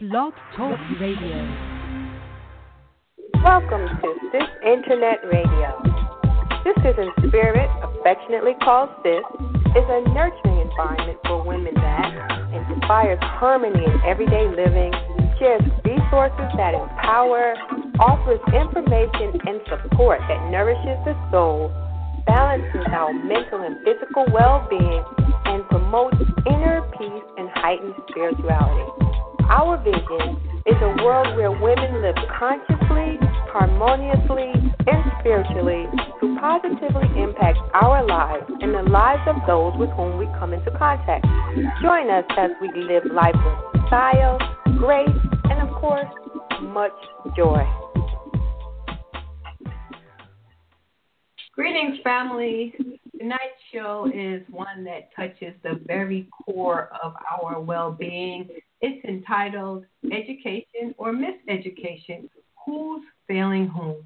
Blog Talk Radio. Welcome to Sis Internet Radio. Sis in Spirit, affectionately called Sis, is a nurturing environment for women that inspires harmony in everyday living, shares resources that empower, offers information and support that nourishes the soul, balances our mental and physical well being, and promotes inner peace and heightened spirituality. Our vision is a world where women live consciously, harmoniously, and spiritually to positively impact our lives and the lives of those with whom we come into contact. Join us as we live life with style, grace, and of course, much joy. Greetings, family. Tonight's show is one that touches the very core of our well being it's entitled Education or Miseducation Who's Failing Whom?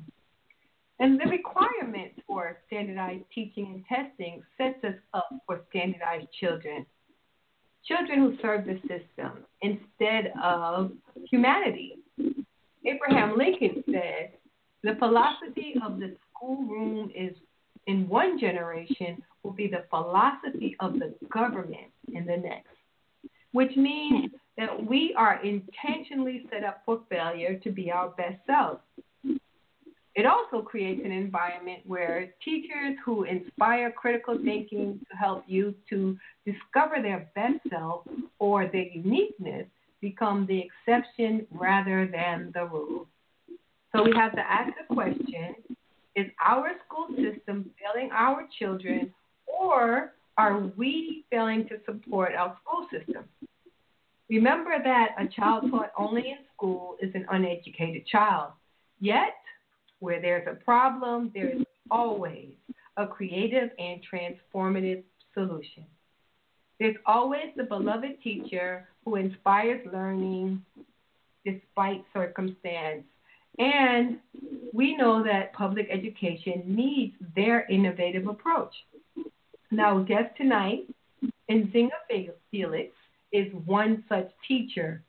And the requirement for standardized teaching and testing sets us up for standardized children. Children who serve the system instead of humanity. Abraham Lincoln said, The philosophy of the schoolroom is in one generation will be the philosophy of the government in the next, which means that we are intentionally set up for failure to be our best selves. It also creates an environment where teachers who inspire critical thinking to help youth to discover their best self or their uniqueness become the exception rather than the rule. So we have to ask the question is our school system failing our children or are we failing to support our school system? Remember that a child taught only in school is an uneducated child. Yet, where there's a problem, there is always a creative and transformative solution. There's always the beloved teacher who inspires learning despite circumstance. And we know that public education needs their innovative approach. Now, guest tonight, Nzinga Felix, is one such teacher.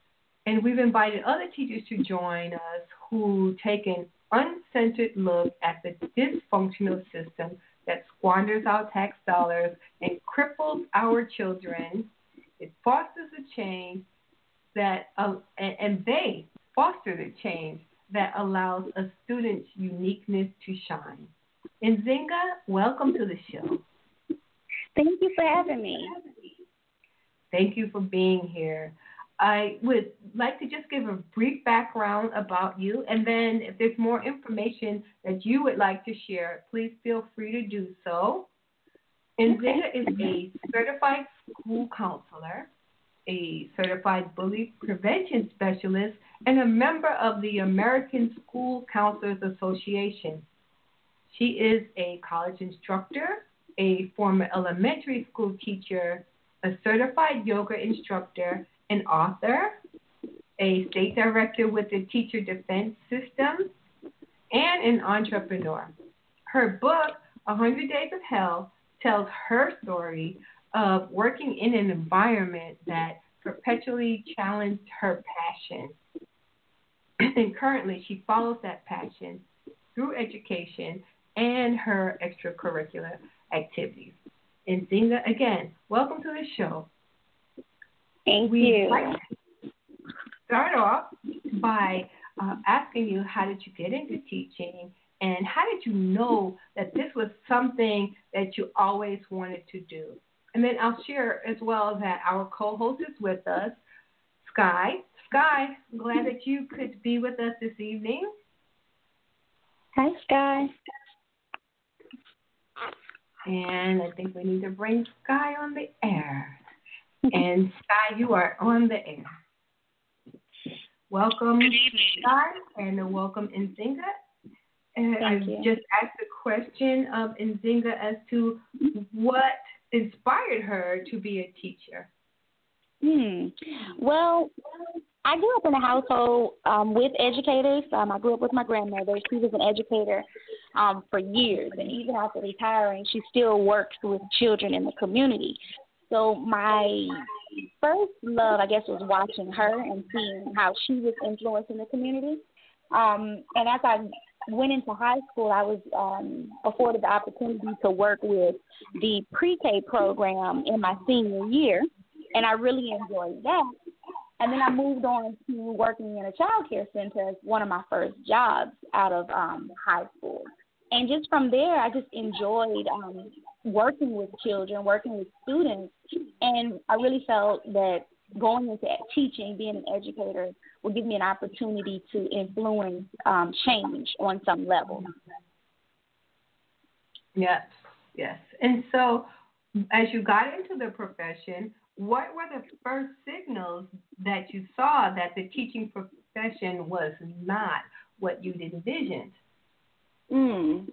And we've invited other teachers to join us who take an uncensored look at the dysfunctional system that squanders our tax dollars and cripples our children. It fosters a change that, uh, and they foster the change that allows a student's uniqueness to shine. Nzinga, welcome to the show. Thank you for having me. Thank you for being here. I would like to just give a brief background about you, and then if there's more information that you would like to share, please feel free to do so. Nzinga is a certified school counselor, a certified bully prevention specialist, and a member of the American School Counselors Association. She is a college instructor, a former elementary school teacher, a certified yoga instructor, an author, a state director with the Teacher Defense System, and an entrepreneur. Her book, 100 Days of Hell, tells her story of working in an environment that perpetually challenged her passion. and currently, she follows that passion through education and her extracurricular activities. Nzinga, again, welcome to the show. Thank we you. Like to start off by uh, asking you how did you get into teaching and how did you know that this was something that you always wanted to do? And then I'll share as well that our co host is with us, Sky. Sky, I'm glad that you could be with us this evening. Hi, Sky. And I think we need to bring Sky on the air. and Sky, you are on the air. Welcome, Good evening. Sky, and welcome Nzinga. And Thank I you. just asked the question of Nzinga as to what inspired her to be a teacher. Hmm. Well, I grew up in a household um, with educators. Um, I grew up with my grandmother. She was an educator um, for years, and even after retiring, she still works with children in the community. So my first love, I guess, was watching her and seeing how she was influencing the community. Um, and as I went into high school, I was um, afforded the opportunity to work with the pre-K program in my senior year, and I really enjoyed that. And then I moved on to working in a child care center as one of my first jobs out of um, high school. And just from there, I just enjoyed um, working with children, working with students, and I really felt that going into teaching, being an educator, would give me an opportunity to influence um, change on some level. Yes, yes. And so, as you got into the profession, what were the first signals that you saw that the teaching profession was not what you'd envisioned? Mm.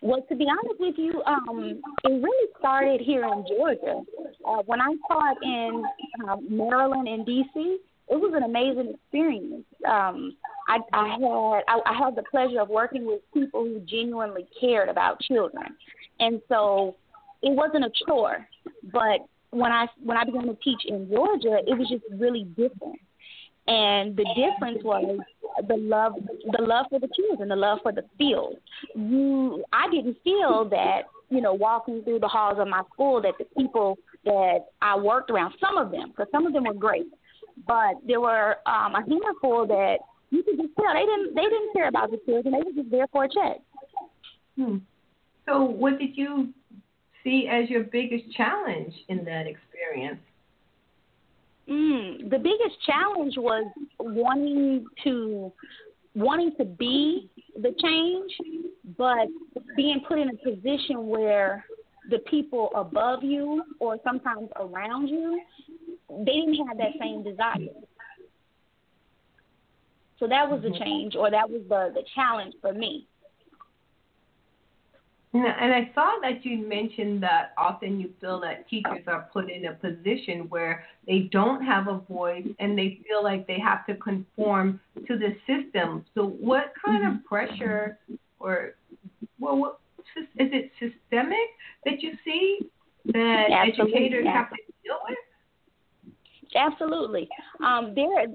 Well, to be honest with you, um, it really started here in Georgia. Uh, when I taught in um, Maryland and D.C., it was an amazing experience. Um, I, I had I, I had the pleasure of working with people who genuinely cared about children, and so it wasn't a chore. But when I when I began to teach in Georgia, it was just really different. And the difference was the love the love for the children, the love for the field. You I didn't feel that, you know, walking through the halls of my school that the people that I worked around, some of them, because some of them were great, but there were um, a handful that you could just tell they didn't they didn't care about the children. They were just there for a check. Hmm. So, what did you see as your biggest challenge in that experience? Mm, the biggest challenge was wanting to wanting to be the change, but being put in a position where the people above you or sometimes around you they didn't have that same desire. So that was the mm-hmm. change, or that was the the challenge for me. And I saw that you mentioned that often you feel that teachers are put in a position where they don't have a voice and they feel like they have to conform to the system. So, what kind of mm-hmm. pressure, or well, what, is it systemic that you see that Absolutely. educators have to deal with? Absolutely. Um, there,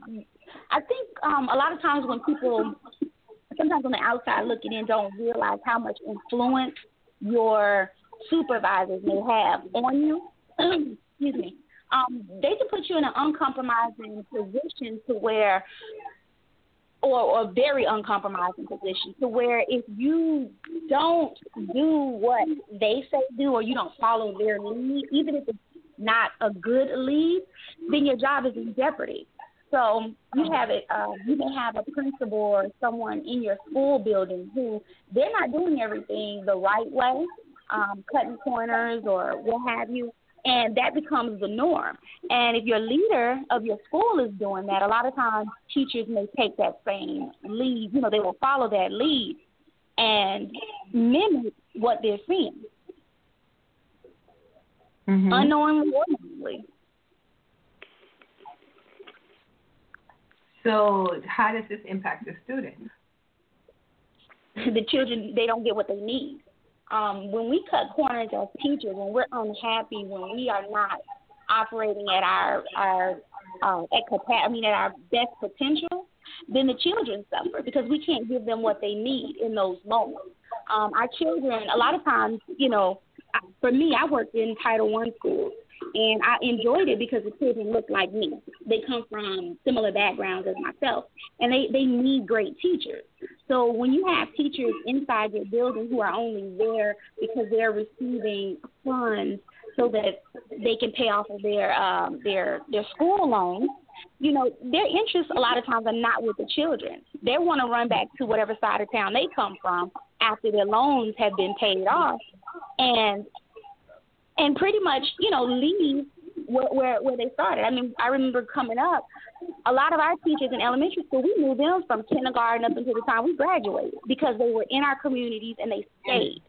I think um, a lot of times when people, sometimes on the outside looking in, don't realize how much influence your supervisors may have on you. Excuse me. Um, they can put you in an uncompromising position to where, or, a very uncompromising position to where if you don't do what they say do, or you don't follow their lead, even if it's not a good lead, then your job is in jeopardy. So you have it. Uh, you may have a principal or someone in your school building who they're not doing everything the right way, um, cutting corners or what have you, and that becomes the norm. And if your leader of your school is doing that, a lot of times teachers may take that same lead. You know, they will follow that lead and mimic what they're seeing mm-hmm. unknowingly or knowingly. So, how does this impact the students? the children, they don't get what they need. Um, when we cut corners as teachers, when we're unhappy, when we are not operating at our our uh, at capa- I mean at our best potential, then the children suffer because we can't give them what they need in those moments. Um, our children, a lot of times, you know, for me, I worked in Title One schools, and I enjoyed it because the children look like me. They come from similar backgrounds as myself, and they they need great teachers. So when you have teachers inside your building who are only there because they're receiving funds so that they can pay off of their um, their their school loans, you know, their interests a lot of times are not with the children. They want to run back to whatever side of town they come from after their loans have been paid off and and pretty much you know leave where, where where they started. I mean, I remember coming up, a lot of our teachers in elementary school, we knew them from kindergarten up until the time we graduated because they were in our communities and they stayed.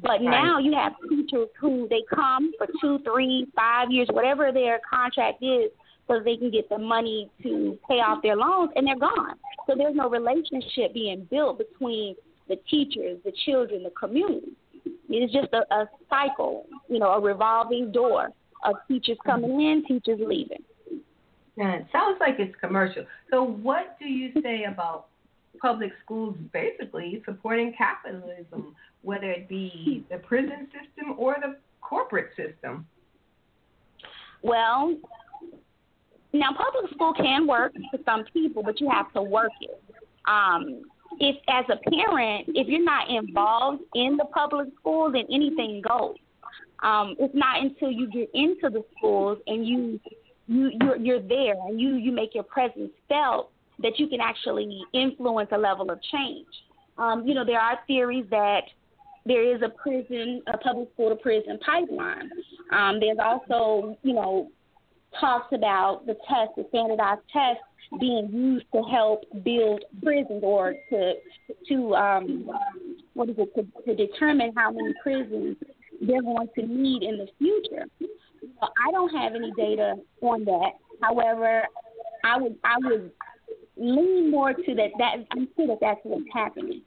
But right. now you have teachers who they come for two, three, five years, whatever their contract is, so they can get the money to pay off their loans, and they're gone. So there's no relationship being built between the teachers, the children, the community. It's just a, a cycle, you know, a revolving door of teachers coming in, teachers leaving. Yeah, it sounds like it's commercial. So, what do you say about public schools basically supporting capitalism, whether it be the prison system or the corporate system? Well, now public school can work for some people, but you have to work it. Um, if as a parent, if you're not involved in the public school, then anything goes. Um, it's not until you get into the schools and you you you're, you're there and you you make your presence felt that you can actually influence a level of change. Um, you know, there are theories that there is a prison, a public school to prison pipeline. Um, there's also, you know, talks about the test, the standardized test being used to help build prisons or to to um, what is it to, to determine how many prisons they're going to need in the future. So I don't have any data on that. However, I would I would lean more to that. That I'm sure that that's what's happening.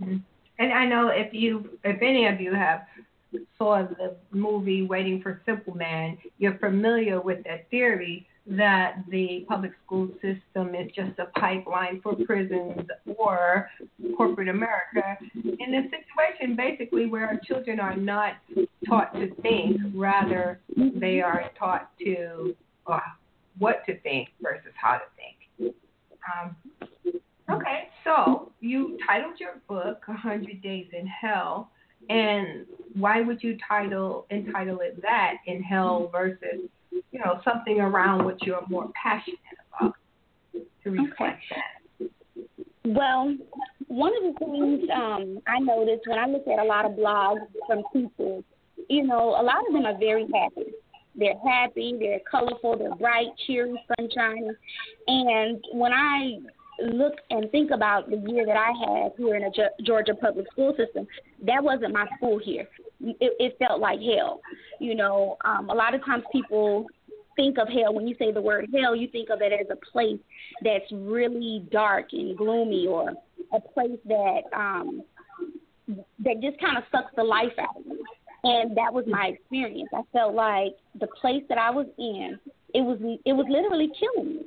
Mm-hmm. And I know if you, if any of you have saw the movie Waiting for Superman, you're familiar with that theory that the public school system is just a pipeline for prisons or corporate America in a situation basically where our children are not taught to think, rather they are taught to uh, what to think versus how to think. Um, okay, so you titled your book "100 Days in Hell," and why would you title entitle it that in hell versus you know something around what you're more passionate about to reflect okay. that? Well, one of the things um, I noticed when I look at a lot of blogs from people, you know, a lot of them are very happy. They're happy, they're colorful, they're bright, cheery, sunshiny. And when I look and think about the year that I had here in a Georgia public school system, that wasn't my school here. It, it felt like hell. You know, um, a lot of times people think of hell when you say the word hell, you think of it as a place that's really dark and gloomy, or a place that um, that just kind of sucks the life out of you. And that was my experience. I felt like the place that I was in, it was it was literally killing me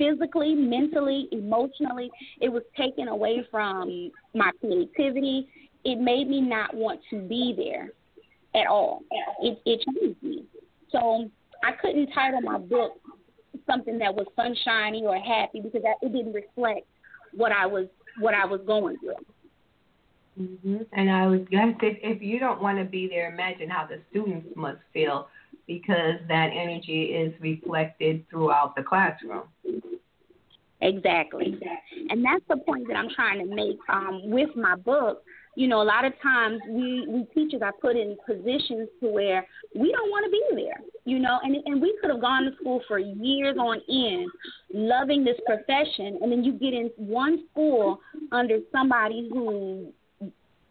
physically, mentally, emotionally. It was taken away from my creativity. It made me not want to be there at all. It, it changed me. So I couldn't title my book something that was sunshiny or happy because that, it didn't reflect what I was what I was going through. Mm-hmm. And I was gonna say, if you don't want to be there, imagine how the students must feel because that energy is reflected throughout the classroom. Exactly. And that's the point that I'm trying to make um, with my book. You know, a lot of times we, we teachers are put in positions to where we don't want to be there, you know, and, and we could have gone to school for years on end, loving this profession, and then you get in one school under somebody who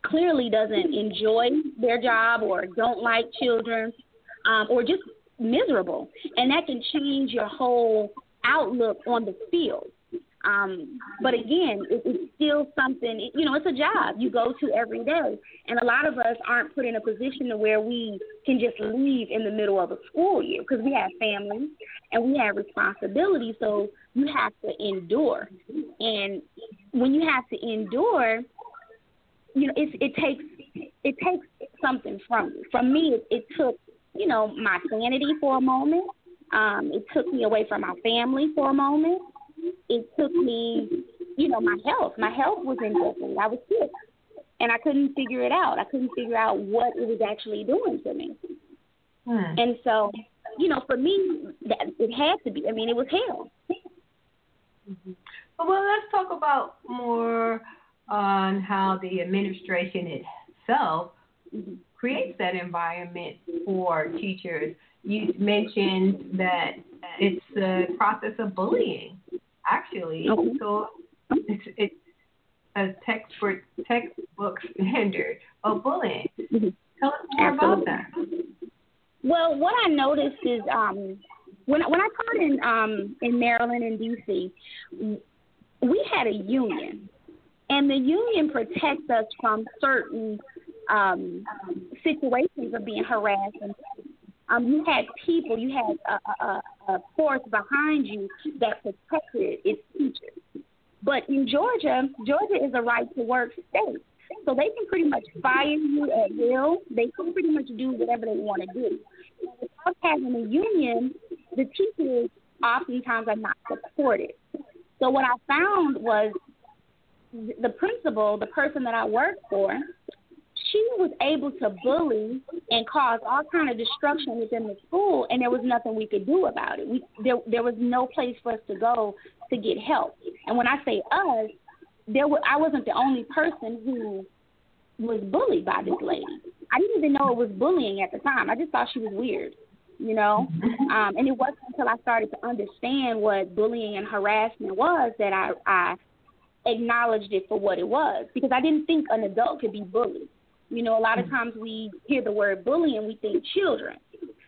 clearly doesn't enjoy their job or don't like children um, or just miserable. And that can change your whole outlook on the field. Um, but again, it, it's still something, you know, it's a job you go to every day. And a lot of us aren't put in a position to where we can just leave in the middle of a school year because we have families and we have responsibilities. So you have to endure. And when you have to endure, you know, it, it takes it takes something from you. From me, it, it took you know, my sanity for a moment. Um, it took me away from my family for a moment. It took me, you know, my health. My health was in jeopardy. I was sick, and I couldn't figure it out. I couldn't figure out what it was actually doing to me. Hmm. And so, you know, for me, that it had to be. I mean, it was hell. Mm-hmm. Well, let's talk about more on how the administration itself creates that environment for teachers. You mentioned that it's a process of bullying, actually. Okay. So it's, it's a textbook textbook standard of bullying. Mm-hmm. Tell us more Absolutely. about that. Well, what I noticed is um, when when I taught in um, in Maryland and DC, we had a union, and the union protects us from certain um, situations of being harassed and Um, you had people, you had a, a, a force behind you that protected its teachers. But in Georgia, Georgia is a right to work state. So they can pretty much fire you at will. They can pretty much do whatever they want to do. Without having a union, the teachers oftentimes are not supported. So what I found was the principal, the person that I worked for, she was able to bully and cause all kind of destruction within the school, and there was nothing we could do about it. We there there was no place for us to go to get help. And when I say us, there were, I wasn't the only person who was bullied by this lady. I didn't even know it was bullying at the time. I just thought she was weird, you know. Um, and it wasn't until I started to understand what bullying and harassment was that I I acknowledged it for what it was because I didn't think an adult could be bullied. You know, a lot of mm. times we hear the word bullying and we think children,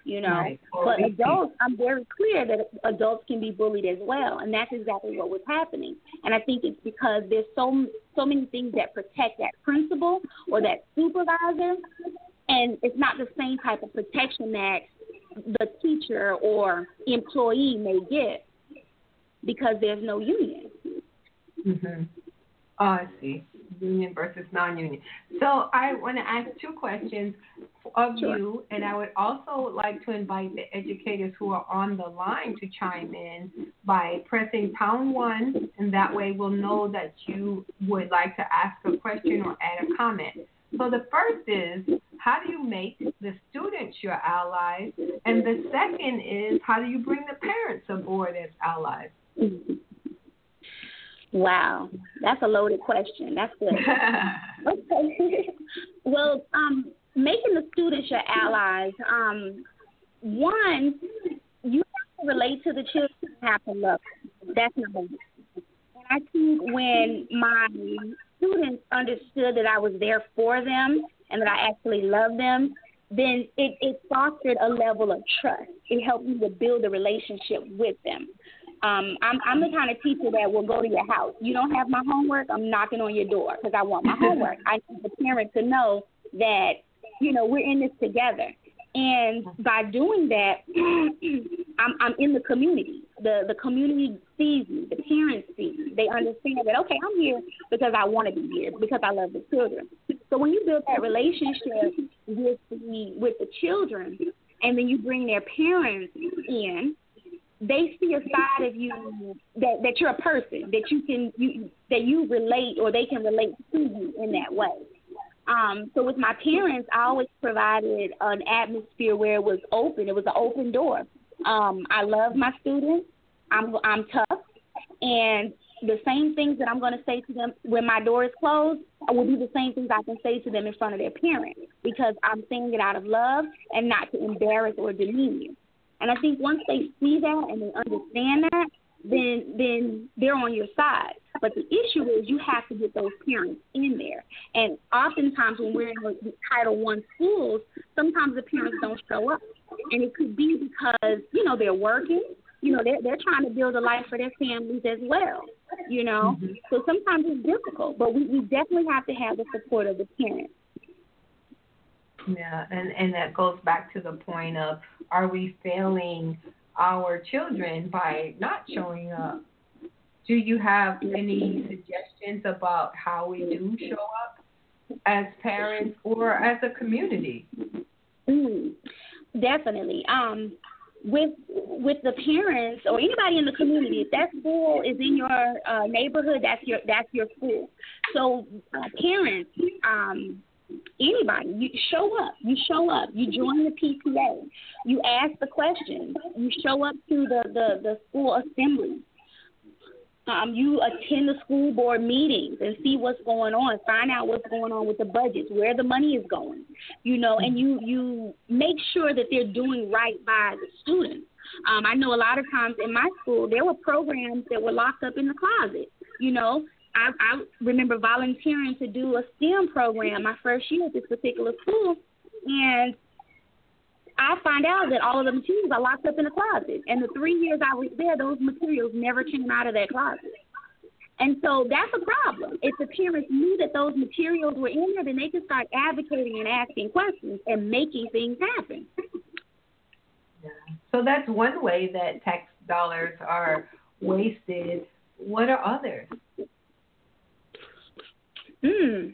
you know. Right. But adults, I'm very clear that adults can be bullied as well, and that's exactly what was happening. And I think it's because there's so so many things that protect that principal or that supervisor, and it's not the same type of protection that the teacher or employee may get because there's no union. Mm-hmm. Oh, I see. Union versus non-union. So I want to ask two questions of sure. you, and I would also like to invite the educators who are on the line to chime in by pressing pound one, and that way we'll know that you would like to ask a question or add a comment. So the first is, how do you make the students your allies? And the second is, how do you bring the parents aboard as allies? Mm-hmm. Wow, that's a loaded question. That's good. okay. well, um, making the students your allies. Um, one, you have to relate to the children. Have to love. Them. That's number one. And I think when my students understood that I was there for them and that I actually loved them, then it, it fostered a level of trust. It helped me to build a relationship with them. Um, I'm, I'm the kind of teacher that will go to your house. You don't have my homework, I'm knocking on your door because I want my homework. I need the parent to know that, you know, we're in this together. And by doing that, I'm, I'm in the community. The the community sees me. The parents see me. They understand that okay, I'm here because I want to be here because I love the children. So when you build that relationship with the with the children, and then you bring their parents in, they see a side of you that that you're a person that you can you that you relate or they can relate to you in that way. Um, so with my parents, I always provided an atmosphere where it was open. It was an open door. Um, I love my students. I'm I'm tough, and the same things that I'm going to say to them when my door is closed I will be the same things I can say to them in front of their parents because I'm saying it out of love and not to embarrass or demean you. And I think once they see that and they understand that, then then they're on your side. But the issue is you have to get those parents in there. And oftentimes when we're in the Title One schools, sometimes the parents don't show up, and it could be because you know they're working. You know they're they're trying to build a life for their families as well. You know, mm-hmm. so sometimes it's difficult, but we, we definitely have to have the support of the parents. Yeah, and and that goes back to the point of are we failing our children by not showing up? Do you have any suggestions about how we do show up as parents or as a community? Mm, definitely. Um, with with the parents or anybody in the community, if that school is in your uh, neighborhood, that's your that's your school. So uh, parents, um, anybody. You show up. You show up. You join the PTA. You ask the questions. You show up to the the, the school assembly. Um, you attend the school board meetings and see what's going on. Find out what's going on with the budgets, where the money is going. You know, and you you make sure that they're doing right by the students. Um, I know a lot of times in my school there were programs that were locked up in the closet. You know, I, I remember volunteering to do a STEM program my first year at this particular school, and I find out that all of the materials are locked up in the closet. And the three years I was there, those materials never came out of that closet. And so that's a problem. If the parents knew that those materials were in there, then they could start advocating and asking questions and making things happen. So that's one way that tax dollars are wasted. What are others? Hmm.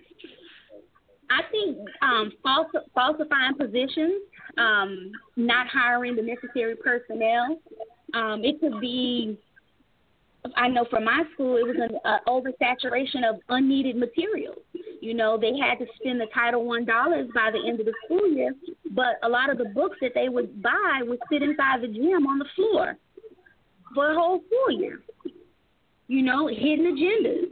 I think um, false, falsifying positions, um, not hiring the necessary personnel. Um, it could be I know for my school, it was an uh, oversaturation of unneeded materials. You know, they had to spend the Title One dollars by the end of the school year, but a lot of the books that they would buy would sit inside the gym on the floor for a whole school year. You know, hidden agendas.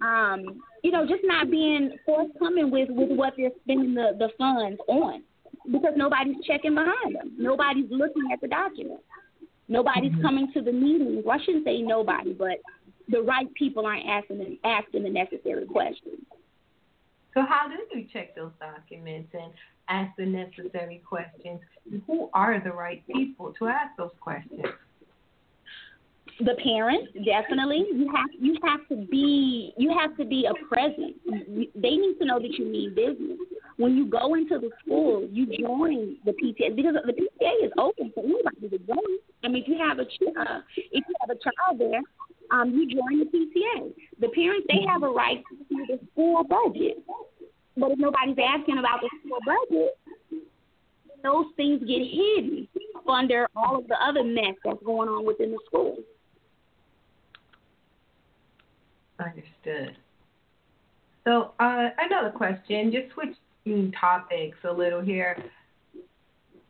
Um, you know, just not being forthcoming with with what they're spending the the funds on, because nobody's checking behind them. Nobody's looking at the documents. Nobody's mm-hmm. coming to the meetings. Well, I shouldn't say nobody, but the right people aren't asking the, asking the necessary questions. So how do you check those documents and ask the necessary questions? Who are the right people to ask those questions? The parents definitely. You have you have to be you have to be a presence. They need to know that you mean business. When you go into the school you join the pta because the pta is open for anybody to join. I mean if you have a uh, if you have a child there um you join the pta the parents they have a right to the school budget. But if nobody's asking about the school budget those things get hidden under all of the other mess that's going on within the school. Understood. So uh, another question, just switching topics a little here.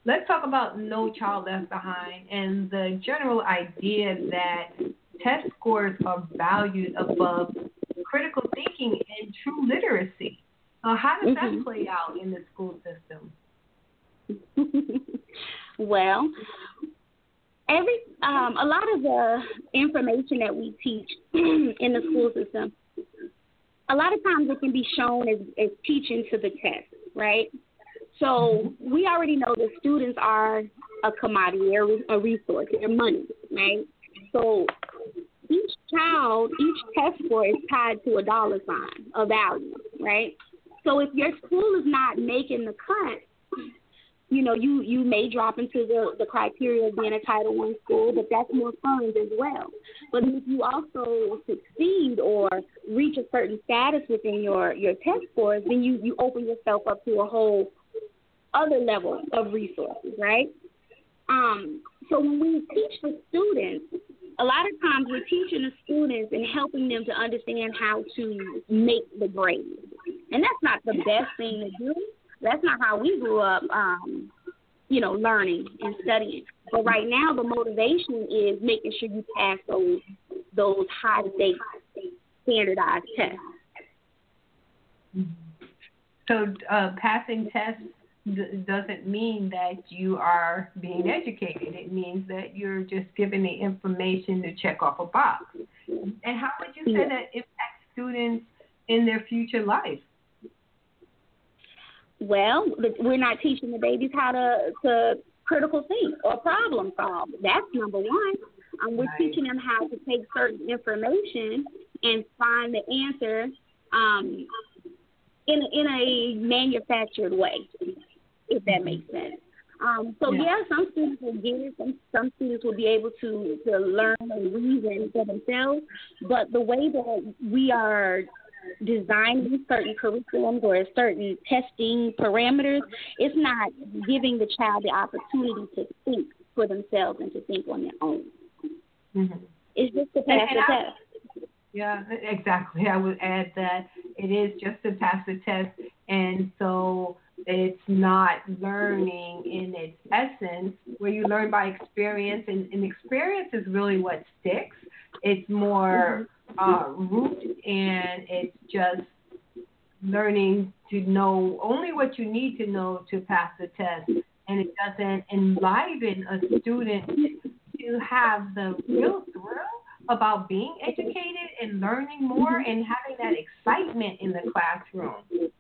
Let's talk about No Child Left Behind and the general idea that test scores are valued above critical thinking and true literacy. Uh, how does mm-hmm. that play out in the school system? well, every um, a lot of the information that we teach in the school system, a lot of times it can be shown as, as teaching to the test, right? So we already know that students are a commodity, a resource, they're money, right? So each child, each test score is tied to a dollar sign, a value, right? So if your school is not making the cut, you know, you you may drop into the the criteria of being a Title One school, but that's more funds as well. But if you also succeed or reach a certain status within your your test scores, then you you open yourself up to a whole other level of resources, right? Um, so when we teach the students, a lot of times we're teaching the students and helping them to understand how to make the grade, and that's not the best thing to do that's not how we grew up, um, you know, learning and studying. But right now, the motivation is making sure you pass those those high stakes standardized tests. So uh, passing tests doesn't mean that you are being educated. It means that you're just given the information to check off a box. And how would you say that impacts students in their future life? Well, we're not teaching the babies how to to critical think or problem solve. That's number one. Um, we're right. teaching them how to take certain information and find the answer um, in in a manufactured way, if that makes sense. Um, so yeah. yeah. some students will get it. Some some students will be able to to learn and reason for themselves. But the way that we are designing certain curriculums or certain testing parameters, it's not giving the child the opportunity to think for themselves and to think on their own. Mm-hmm. It's just to pass the I, test. Yeah, exactly. I would add that it is just to pass the test, and so it's not learning in its essence, where you learn by experience, and, and experience is really what sticks. It's more. Mm-hmm uh, root, and it's just learning to know only what you need to know to pass the test, and it doesn't enliven a student to have the real thrill about being educated and learning more and having that excitement in the classroom.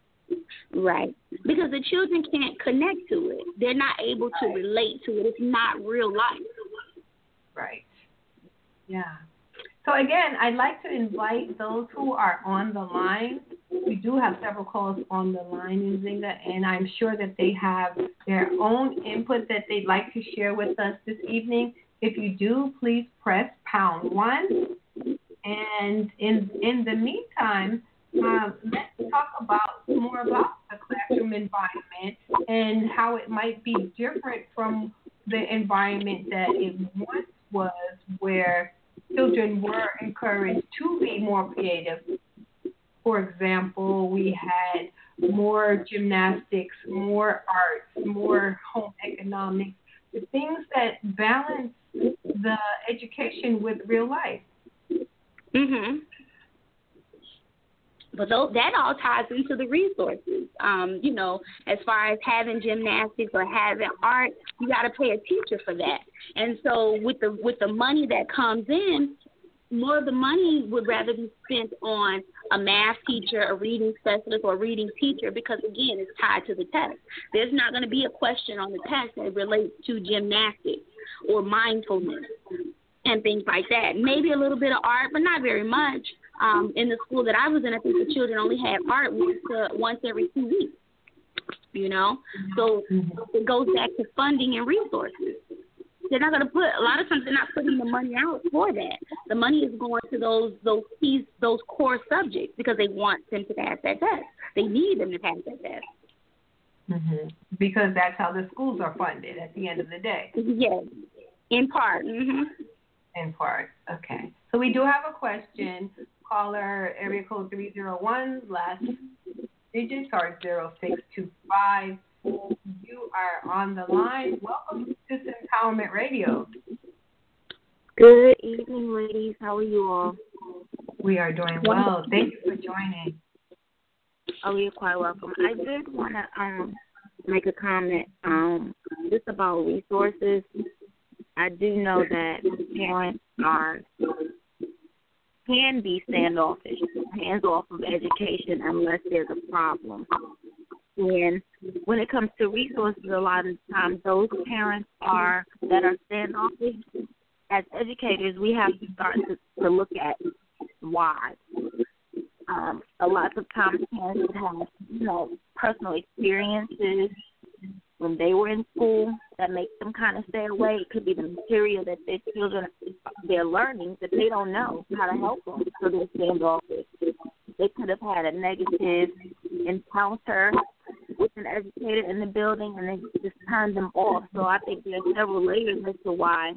Right. Because the children can't connect to it. They're not able to relate to it. It's not real life. Right. Yeah. So again, I'd like to invite those who are on the line we do have several calls on the line Nzinga, and I'm sure that they have their own input that they'd like to share with us this evening. If you do, please press pound one. And in in the meantime, um, let's talk about more about the classroom environment and how it might be different from the environment that it once was, where children were encouraged to be more creative. For example, we had more gymnastics, more arts, more home economics, the things that balance the education with real life. Mhm. But those, that all ties into the resources. Um, you know, as far as having gymnastics or having art, you got to pay a teacher for that. And so with the with the money that comes in, more of the money would rather be spent on a math teacher, a reading specialist, or a reading teacher because, again, it's tied to the test. There's not going to be a question on the test that relates to gymnastics or mindfulness and things like that. Maybe a little bit of art, but not very much. Um, in the school that I was in, I think the children only had art once, uh, once every two weeks. You know, so it goes back to funding and resources. They're not going to put a lot of times they're not putting the money out for that. The money is going to those those keys those core subjects because they want them to pass that test. They need them to pass that test. Mm-hmm. Because that's how the schools are funded at the end of the day. Yes, in part. Mm-hmm. In part. Okay. So we do have a question. Caller area code 301, last digits are 0625. You are on the line. Welcome to Empowerment Radio. Good evening, ladies. How are you all? We are doing well. Thank you for joining. Oh, you're quite welcome. I did want to um make a comment um just about resources. I do know that parents are can be standoffish, hands off of education unless there's a problem. And when it comes to resources, a lot of times those parents are that are standoffish. As educators, we have to start to, to look at why. Um, a lot of times, parents have you know personal experiences when they were in school that makes them kind of stay away. It could be the material that their children they're learning that they don't know how to help them, so they're standoffish. They could have had a negative encounter with an educator in the building, and they just turned them off. So I think there's several layers as to why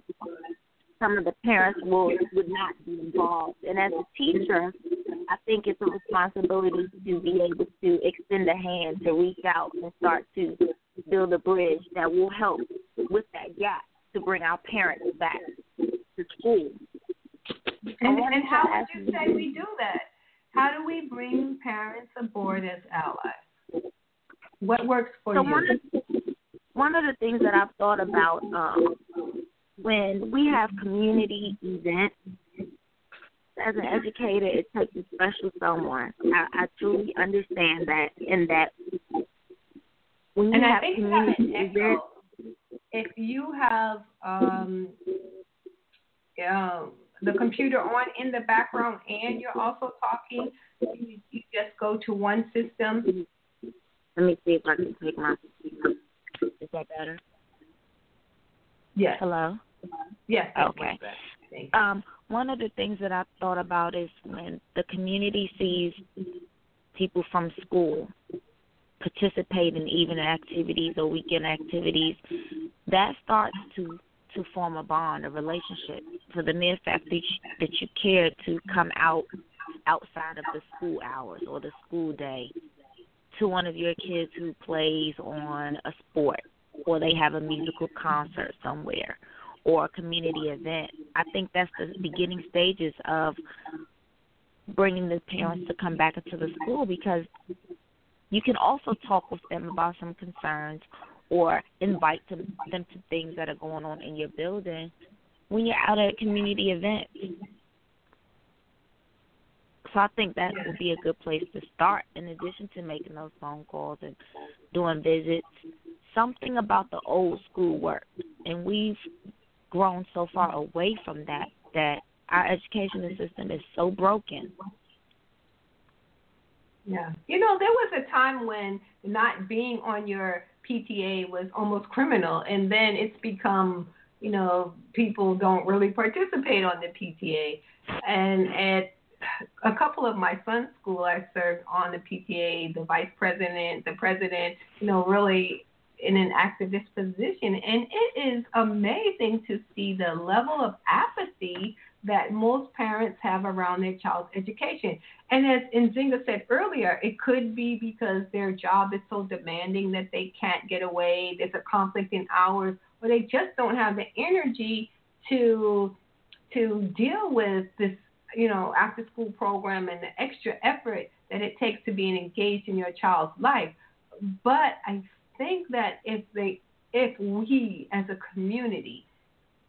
some of the parents will would not be involved. And as a teacher, I think it's a responsibility to be able to extend a hand to reach out and start to build a bridge that will help with that gap to bring our parents back to school. And, and how would you say we do that? How do we bring parents aboard as allies? What works for so you? One of, one of the things that I've thought about um, when we have community events, as an educator, it takes a special someone. I, I truly understand that, and that when you and have I think community events, if you have um, uh, the computer on in the background and you're also talking, you, you just go to one system. let me see if I can take my. Is that better? Yes. Hello. Yes. Okay. Um, one of the things that I've thought about is when the community sees people from school participate in evening activities or weekend activities, that starts to to form a bond, a relationship. For the mere fact that you, that you care to come out outside of the school hours or the school day to one of your kids who plays on a sport or they have a musical concert somewhere or a community event. I think that's the beginning stages of bringing the parents to come back into the school because you can also talk with them about some concerns or invite them, to things that are going on in your building when you're out at a community event. So I think that would be a good place to start in addition to making those phone calls and doing visits. Something about the old school work. And we've grown so far away from that that our education system is so broken. Yeah. You know, there was a time when not being on your PTA was almost criminal, and then it's become, you know, people don't really participate on the PTA. And at a couple of my son's school, I served on the PTA, the vice president, the president, you know, really in an activist position. And it is amazing to see the level of apathy that most parents have around their child's education. And as Nzinga said earlier, it could be because their job is so demanding that they can't get away, there's a conflict in hours, or they just don't have the energy to to deal with this, you know, after school program and the extra effort that it takes to be engaged in your child's life. But I think that if they if we as a community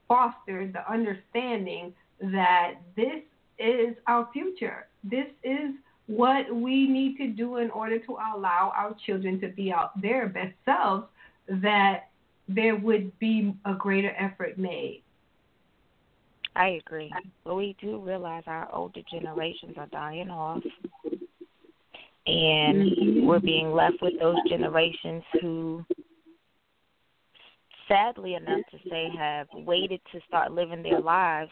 foster the understanding that this is our future. This is what we need to do in order to allow our children to be out their best selves, that there would be a greater effort made. I agree. But we do realize our older generations are dying off. And mm-hmm. we're being left with those generations who, sadly enough to say, have waited to start living their lives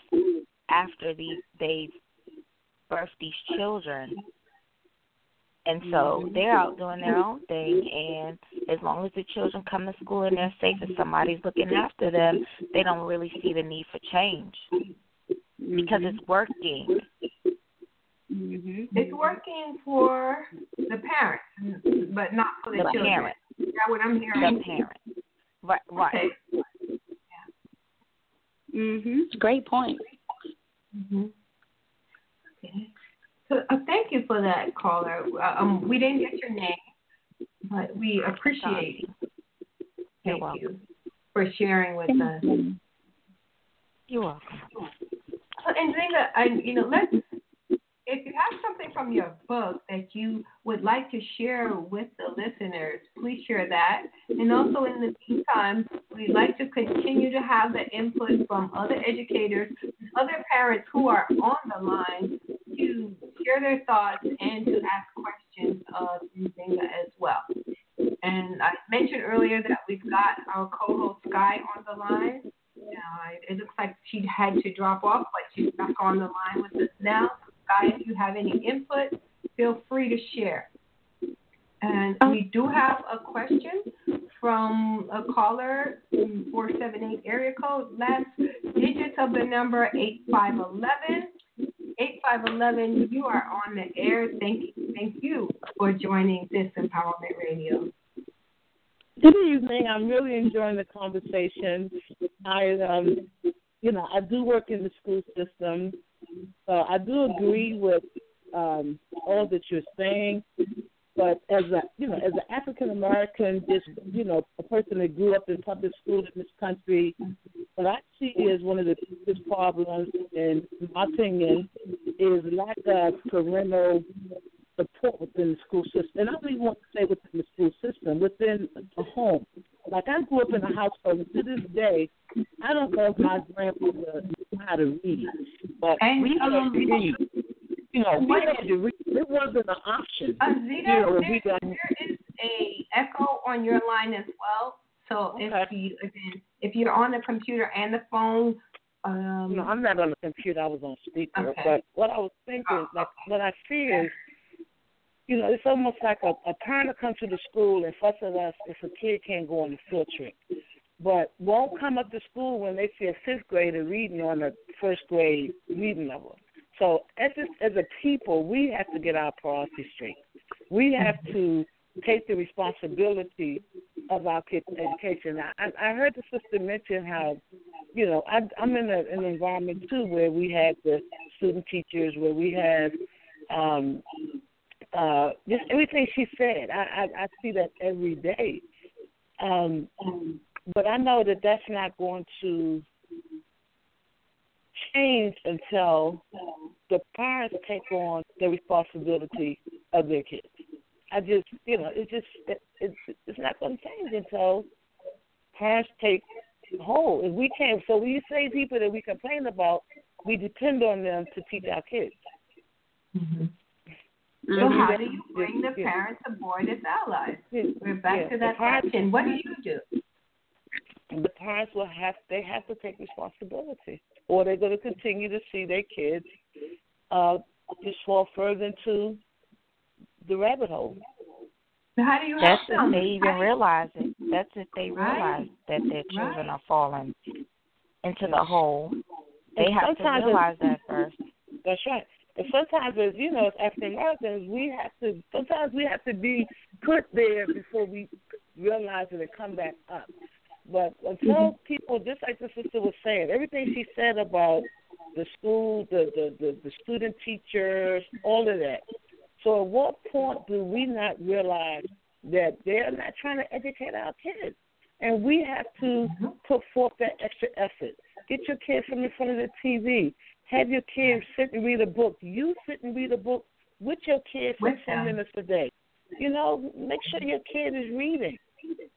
after the, they've birthed these children. And so mm-hmm. they're out doing their own thing, and as long as the children come to school and they're safe and somebody's looking after them, they don't really see the need for change because it's working. Mm-hmm. It's working for the parents, but not for the, the children. Parent. Is that what I'm hearing? The parent. Right. Right. Okay. Yeah. Mhm. Great point. Mm-hmm. Okay. So uh, thank you for that, caller. Uh, um, we didn't get your name, but we appreciate you. Thank You're you for sharing with us. You're welcome. And Nzinga, I, you know, let's if you have something from your book that you would like to share with the listeners, please share that. And also, in the meantime, we'd like to continue to have the input from other educators, other parents who are on the line to share their thoughts and to ask questions of Nzinga as well. And I mentioned earlier that we've got our co-host Sky on the line. Uh, it looks like she had to drop off, but she's back on the line with us now. Guys, if you have any input, feel free to share. And we do have a question from a caller, 478 area code. Last digits of the number 8511. 8511, you are on the air. Thank you, thank you for joining this Empowerment Radio. Good evening. I'm really enjoying the conversation. I, um, you know, I do work in the school system, so I do agree with um, all that you're saying. But as a you know, as an African American, just you know, a person that grew up in public school in this country, what I see as one of the biggest problems, in my opinion, is lack of parental support within the school system. And I don't even want to say within the school system, within the home. Like I grew up in a household, and to this day, I don't know if my grandmother knew how to read, but and, we to read. You know, we had to read. It wasn't an option. Uh, you know, there, got, there is a echo on your line as well. So okay. if you again, if you're on the computer and the phone, um, no, I'm not on the computer. I was on speaker. Okay. But what I was thinking, like, what I see is you know, it's almost like a, a parent will come to the school and fuss at us if a kid can't go on a field trip, but won't come up to school when they see a fifth grader reading on a first grade reading level. So as a, as a people, we have to get our priorities straight. We have to take the responsibility of our kids' education. I, I heard the sister mention how, you know, I, I'm in a, an environment too where we have the student teachers, where we have um, uh, just everything she said. I, I I see that every day. Um, but I know that that's not going to change until the parents take on the responsibility of their kids. I just, you know, it's just it, it's it's not going to change until parents take hold. If we can't, so when you say people that we complain about, we depend on them to teach our kids. Mm-hmm. So Mm-hmm. how do you bring the Yeah. parents aboard as allies? We're back Yeah. to that parents- question. What do you do? the parents will have they have to take responsibility or they're going to continue to see their kids uh just fall further into the rabbit hole how do you That's if them? they even How do you- realize it. That's if they Right. realize that their children Right. are falling into the hole. They And have to realize that first. that's right and sometimes as you know as african americans we have to sometimes we have to be put there before we realize it and come back up but until mm-hmm. people just like the sister was saying everything she said about the school the the the, the student teachers all of that so at what point do we not realize that they're not trying to educate our kids and we have to mm-hmm. put forth that extra effort. Get your kids from in front of the TV. Have your kids sit and read a book. You sit and read a book with your kids for ten minutes a day. You know, make sure your kid is reading.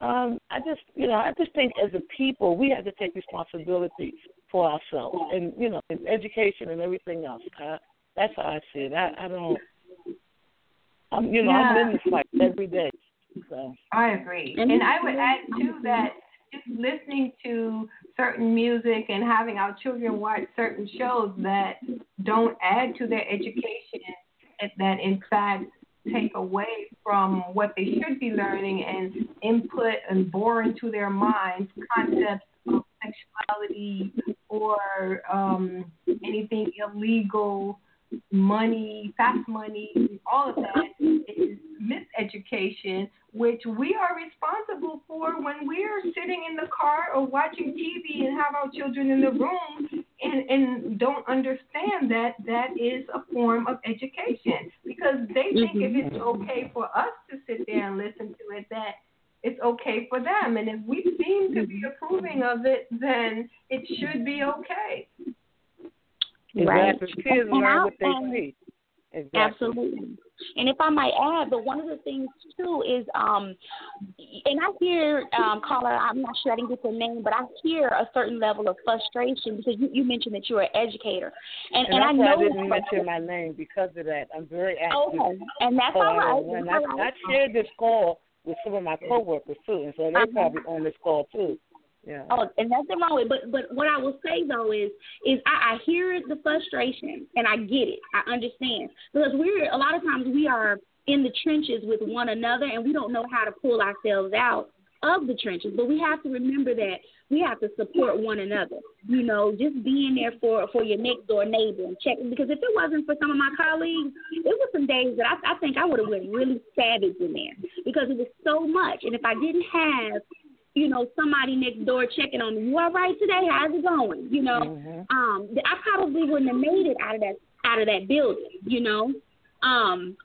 Um, I just, you know, I just think as a people, we have to take responsibility for ourselves, and you know, in education and everything else. I, that's how I see it. I, I don't. I'm, you know, I'm Yeah. in the fight every day. So. I agree. And And I would add too that just listening to certain music and having our children watch certain shows that don't add to their education and that in fact take away from what they should be learning and input and bore into their minds concepts of sexuality or um, anything illegal, money, fast money, all of that is miseducation, which we are responsible for when we're sitting in the car or watching TV and have our children in the room and, and don't understand that that is a form of education because they think if it's mm-hmm. okay for us to sit there and listen to it, that it's okay for them. And if we seem to be mm-hmm. approving of it, then it should be okay. Exactly. Kids And learn I- what they and- see. Exactly. Absolutely. And if I might add, but one of the things too is, um, and I hear um, caller, I'm not sure I didn't get the name, but I hear a certain level of frustration because you, you mentioned that you're an educator, and And, and, I know I didn't mention my name because of that. I'm very active. Okay, and that's all right. and That's I, I shared this call with some of my coworkers too, and so they're Uh-huh. probably on this call too. Yeah. Oh, and nothing wrong with. But but what I will say though is is I, I hear the frustration and I get it. I understand because we're a lot of times we are in the trenches with one another and we don't know how to pull ourselves out of the trenches. But we have to remember that we have to support one another. You know, just being there for for your next door neighbor and checking because if it wasn't for some of my colleagues, it was some days that I, I think I would have went really savage in there because it was so much. And if I didn't have you know, somebody next door checking on me. You all right today? How's it going? You know, Mhm. um, I probably wouldn't have made it out of that out of that building. You know, um,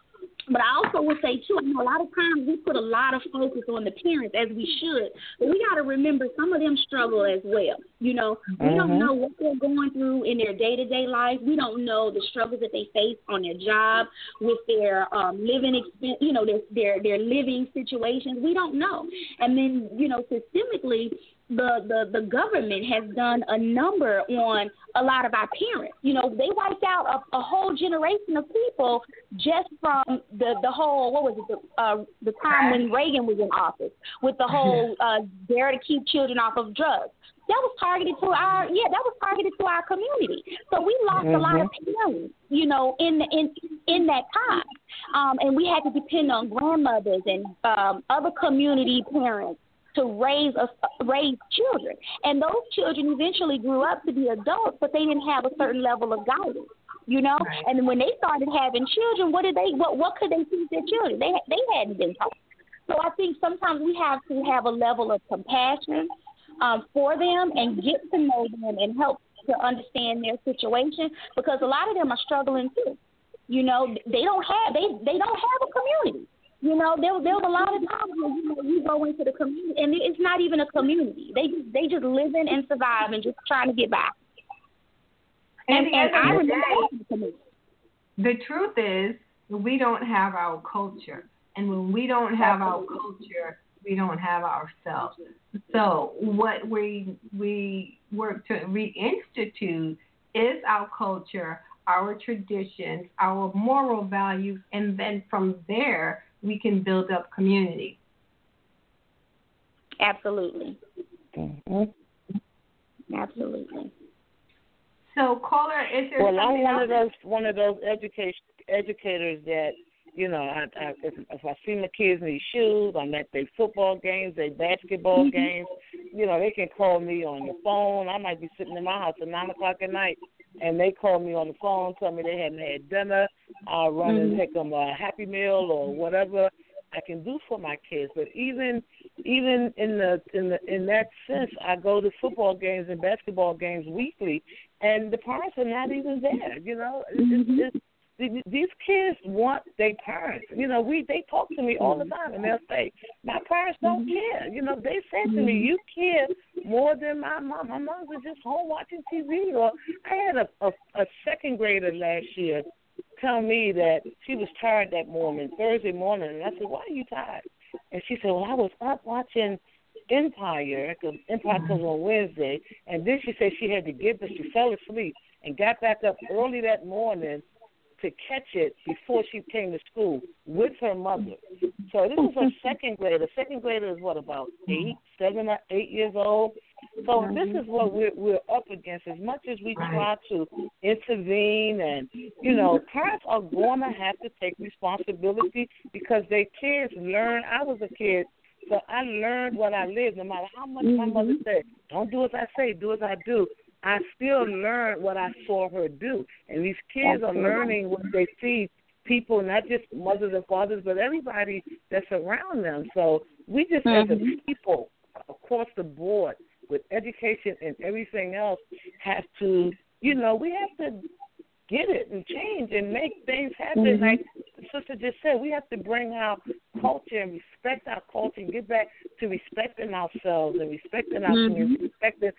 but I also would say too. I know a lot of times we put a lot of focus on the parents as we should, but we got to remember some of them struggle as well. You know, we don't Mhm. know what they're going through in their day to day life. We don't know the struggles that they face on their job with their um, living expense. You know, their their their living situations. We don't know. And then you know, systemically, the, the, the government has done a number on a lot of our parents. You know, they wiped out a, a whole generation of people just from the the whole what was it the uh, the time when Reagan was in office with the whole uh, DARE to keep children off of drugs. That was targeted to our yeah, that was targeted to our community. So we lost a lot of parents, you know, in the, in in that time, um, and we had to depend on grandmothers and um, other community parents to raise us raise children. And those children eventually grew up to be adults but they didn't have a certain level of guidance you know? Right. and when they started having children what did they what what could they teach their children? They they hadn't been taught. So i think sometimes we have to have a level of compassion um for them and get to know them and help to understand their situation because a lot of them are struggling too. You know they don't have they they don't have a community you know, there was a lot of times when you know you go into the community and it's not even a community. They just they just living and survive and just trying to get by. And, And, and I remember day, the community. the truth is we don't have our culture and when we don't have our culture we don't have ourselves so what we we work to reinstitute is our culture our traditions, our moral values, and then from there we can build up community. Absolutely. Mm-hmm. Absolutely. So, caller, is there Well, I'm one else? of those one of those education educators that you know, I, I if, if I see my kids need shoes, I'm at their football games, their basketball Mm-hmm. games. You know, they can call me on the phone. I might be sitting in my house at nine o'clock at night, and they call me on the phone, tell me they hadn't had dinner. I'll run and mm-hmm. take them a Happy Meal or whatever I can do for my kids. But even even in the in the in that sense, I go to football games and basketball games weekly, and the parents are not even there. You know, it's, it's, mm-hmm. it's, these kids want their parents. You know, we they talk to me all the mm-hmm. time, and they'll say, "My parents don't mm-hmm. care." You know, they said to me, mm-hmm. "You care more than my mom. My mom was just home watching TV." Or I had a a, a second grader last year tell me that she was tired that morning, Thursday morning, and I said, "Why are you tired?" And she said, "Well, I was up watching." Empire, because Empire comes on Wednesday, and then she said she had to get, but she fell asleep and got back up early that morning to catch it before she came to school with her mother. So this is her second grader. Second grader is what about eight, seven, or eight years old. So this is what we're we're up against. As much as we try to intervene, and you know, parents are going to have to take responsibility because their kids learn. I was a kid. So I learned what I lived, no matter how much my mother mm-hmm. said, "Don't do as I say, do as I do." I still learned what I saw her do. And these kids are learning what they see people, not just mothers and fathers, but everybody that's around them. So we just as a mm-hmm. people across the board with education and everything else have to you know, we have to get it and change and make things happen. Mm-hmm. Like sister just said, we have to bring our culture and respect our culture and get back to respecting ourselves and respecting our mm-hmm. community, respecting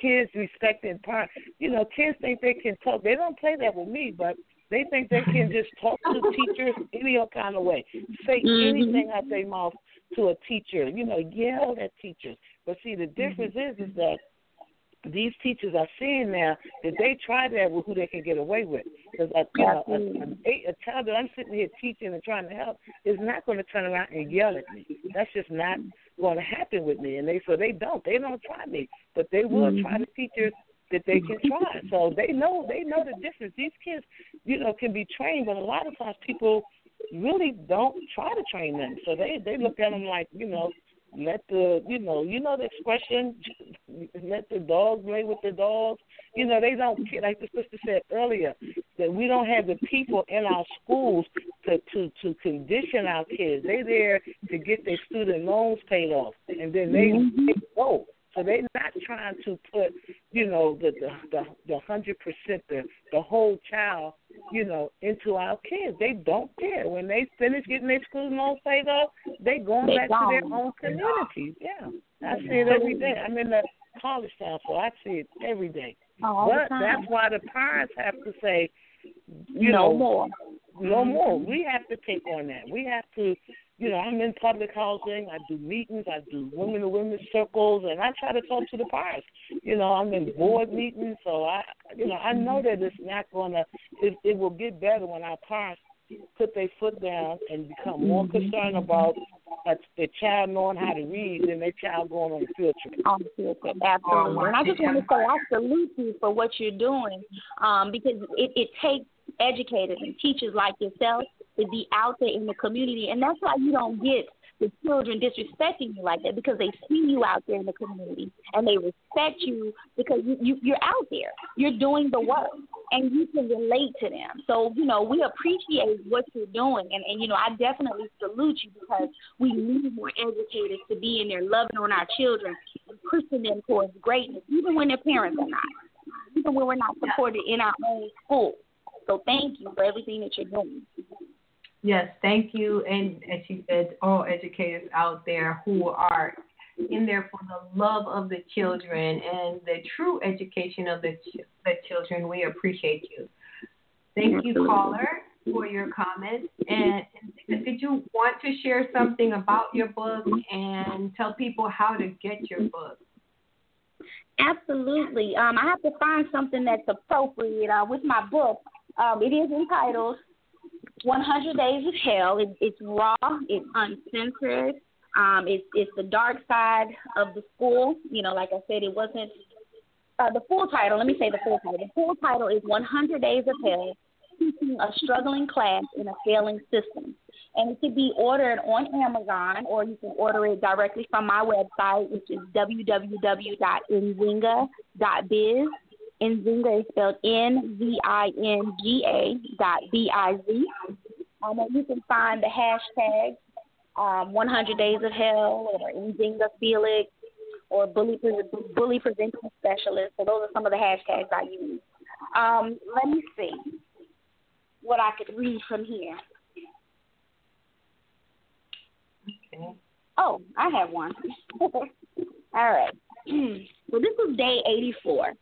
kids, respecting parents. You know, kids think they can talk. They don't play that with me, but they think they can just talk to teachers any old kind of way, say mm-hmm. anything out their mouth to a teacher. You know, yell at teachers. But see, the difference is, is that these teachers are seeing now that they try that with who they can get away with. Because a, uh, you know, a, a, a child that I'm sitting here teaching and trying to help is not going to turn around and yell at me. That's just not going to happen with me. And they so they don't. They don't try me, but they will try mm-hmm. the teachers that they can try. So they know they know the difference. These kids, you know, can be trained, but a lot of times people really don't try to train them. So they they look at them like you know let the you know you know the expression let the dogs play with the dogs. You know they don't like the sister said earlier that we don't have the people in our schools to to to condition our kids. They're there to get their student loans paid off and then they, they go so they're not trying to put, you know, the the the hundred percent the the whole child, you know, into our kids. They don't care. When they finish getting their school loans paid off, they going They back to their own communities. Yeah. I see it every day. I'm in the college town, so I see it every day. Oh, all the but that's why the parents have to say, you no know, more. no mm-hmm. more. We have to take on that. We have to, you know, I'm in public housing. I do meetings. I do women to women circles, and I try to talk to the parents. You know, I'm in board meetings, so I, you know, I know that it's not gonna. It, it will get better when our parents put their foot down and become more concerned about a, a child knowing how to read than their child going on a field trip. on the field trip. Absolutely. And I just want to say I salute you for what you're doing um, because it, it takes educators and teachers like yourself to be out there in the community. And that's why you don't get the children disrespecting you like that because they see you out there in the community and they respect you because you, you you're out there. You're doing the work and you can relate to them. So, you know, we appreciate what you're doing and, and you know, I definitely salute you because we need more educators to be in there loving on our children and pushing them towards greatness, even when their parents are not. Even when we're not supported in our own school. So thank you for everything that you're doing. Yes, thank you. And as you said, all educators out there who are in there for the love of the children and the true education of the, ch- the children, we appreciate you. Thank you, caller, for your comments. And, and did you want to share something about your book and tell people how to get your book? Absolutely. Um, I have to find something that's appropriate uh, with my book. Um, it is entitled 100 Days of Hell. It, it's raw, it's uncensored. Um, it's it's the dark side of the school. You know, like I said, it wasn't uh, the full title. Let me say the full title. The full title is 100 Days of Hell: Teaching a Struggling Class in a Failing System. And it can be ordered on Amazon, or you can order it directly from my website, which is www.nzinga.biz. Nzinga is spelled N Z I N G A dot B I Z. Um, and you can find the hashtag um, 100 Days of Hell or Nzinga Felix or Bully, bully Prevention Specialist. So those are some of the hashtags I use. Um, let me see what I could read from here. Okay. Oh, I have one. All right. so this is day 84.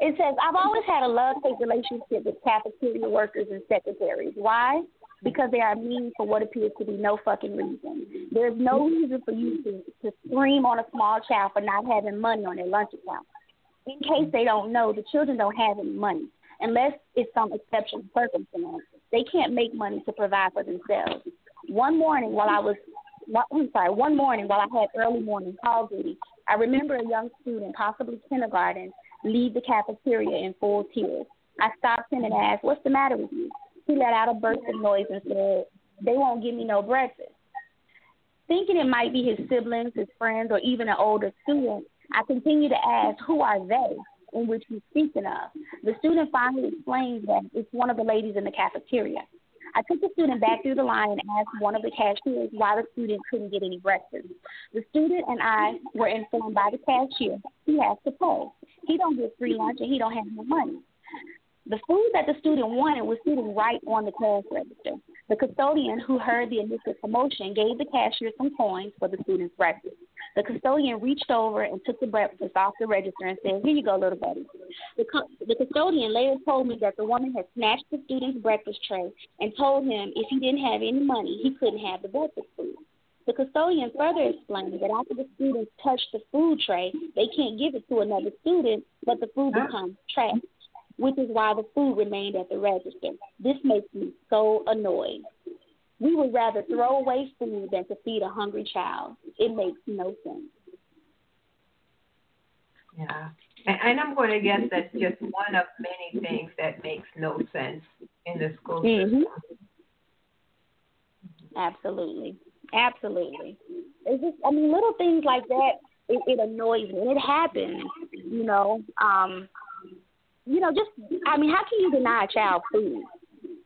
It says, I've always had a love hate relationship with cafeteria workers and secretaries. Why? Because they are mean for what appears to be no fucking reason. There's no reason for you to, to scream on a small child for not having money on their lunch account. In case they don't know, the children don't have any money unless it's some exceptional circumstance. They can't make money to provide for themselves. One morning while I was I'm sorry, one morning while I had early morning call duty, I remember a young student, possibly kindergarten, leave the cafeteria in full tears. I stopped him and asked, What's the matter with you? He let out a burst of noise and said, They won't give me no breakfast. Thinking it might be his siblings, his friends, or even an older student, I continue to ask, Who are they? In which he's speaking of. The student finally explains that it's one of the ladies in the cafeteria. I took the student back through the line and asked one of the cashiers why the student couldn't get any breakfast. The student and I were informed by the cashier he has to pay. He don't get free lunch and he don't have no money. The food that the student wanted was sitting right on the cash register. The custodian who heard the initial commotion gave the cashier some coins for the student's breakfast. The custodian reached over and took the breakfast off the register and said, Here you go, little buddy. The, the custodian later told me that the woman had snatched the student's breakfast tray and told him if he didn't have any money, he couldn't have the breakfast food. The custodian further explained that after the students touch the food tray, they can't give it to another student, but the food becomes trash, which is why the food remained at the register. This makes me so annoyed. We would rather throw away food than to feed a hungry child. It makes no sense. Yeah. And, and I'm going to guess that's just one of many things that makes no sense in the school mm-hmm. system. Absolutely. Absolutely. It's just, I mean, little things like that, it, it annoys me. And it happens, you know. Um, you know, just, I mean, how can you deny a child food?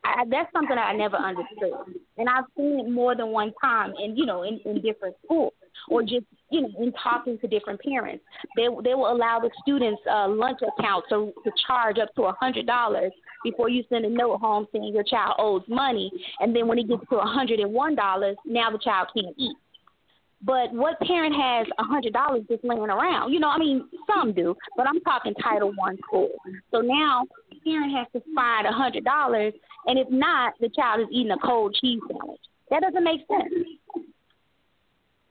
I, that's something I never understood, and I've seen it more than one time, in you know, in, in different schools, or just you know, in talking to different parents. They they will allow the students' uh, lunch account to to charge up to a hundred dollars before you send a note home saying your child owes money, and then when it gets to a hundred and one dollars, now the child can't eat. But what parent has a hundred dollars just laying around? You know, I mean, some do, but I'm talking Title One school. So now the parent has to find a hundred dollars, and if not, the child is eating a cold cheese sandwich. That doesn't make sense.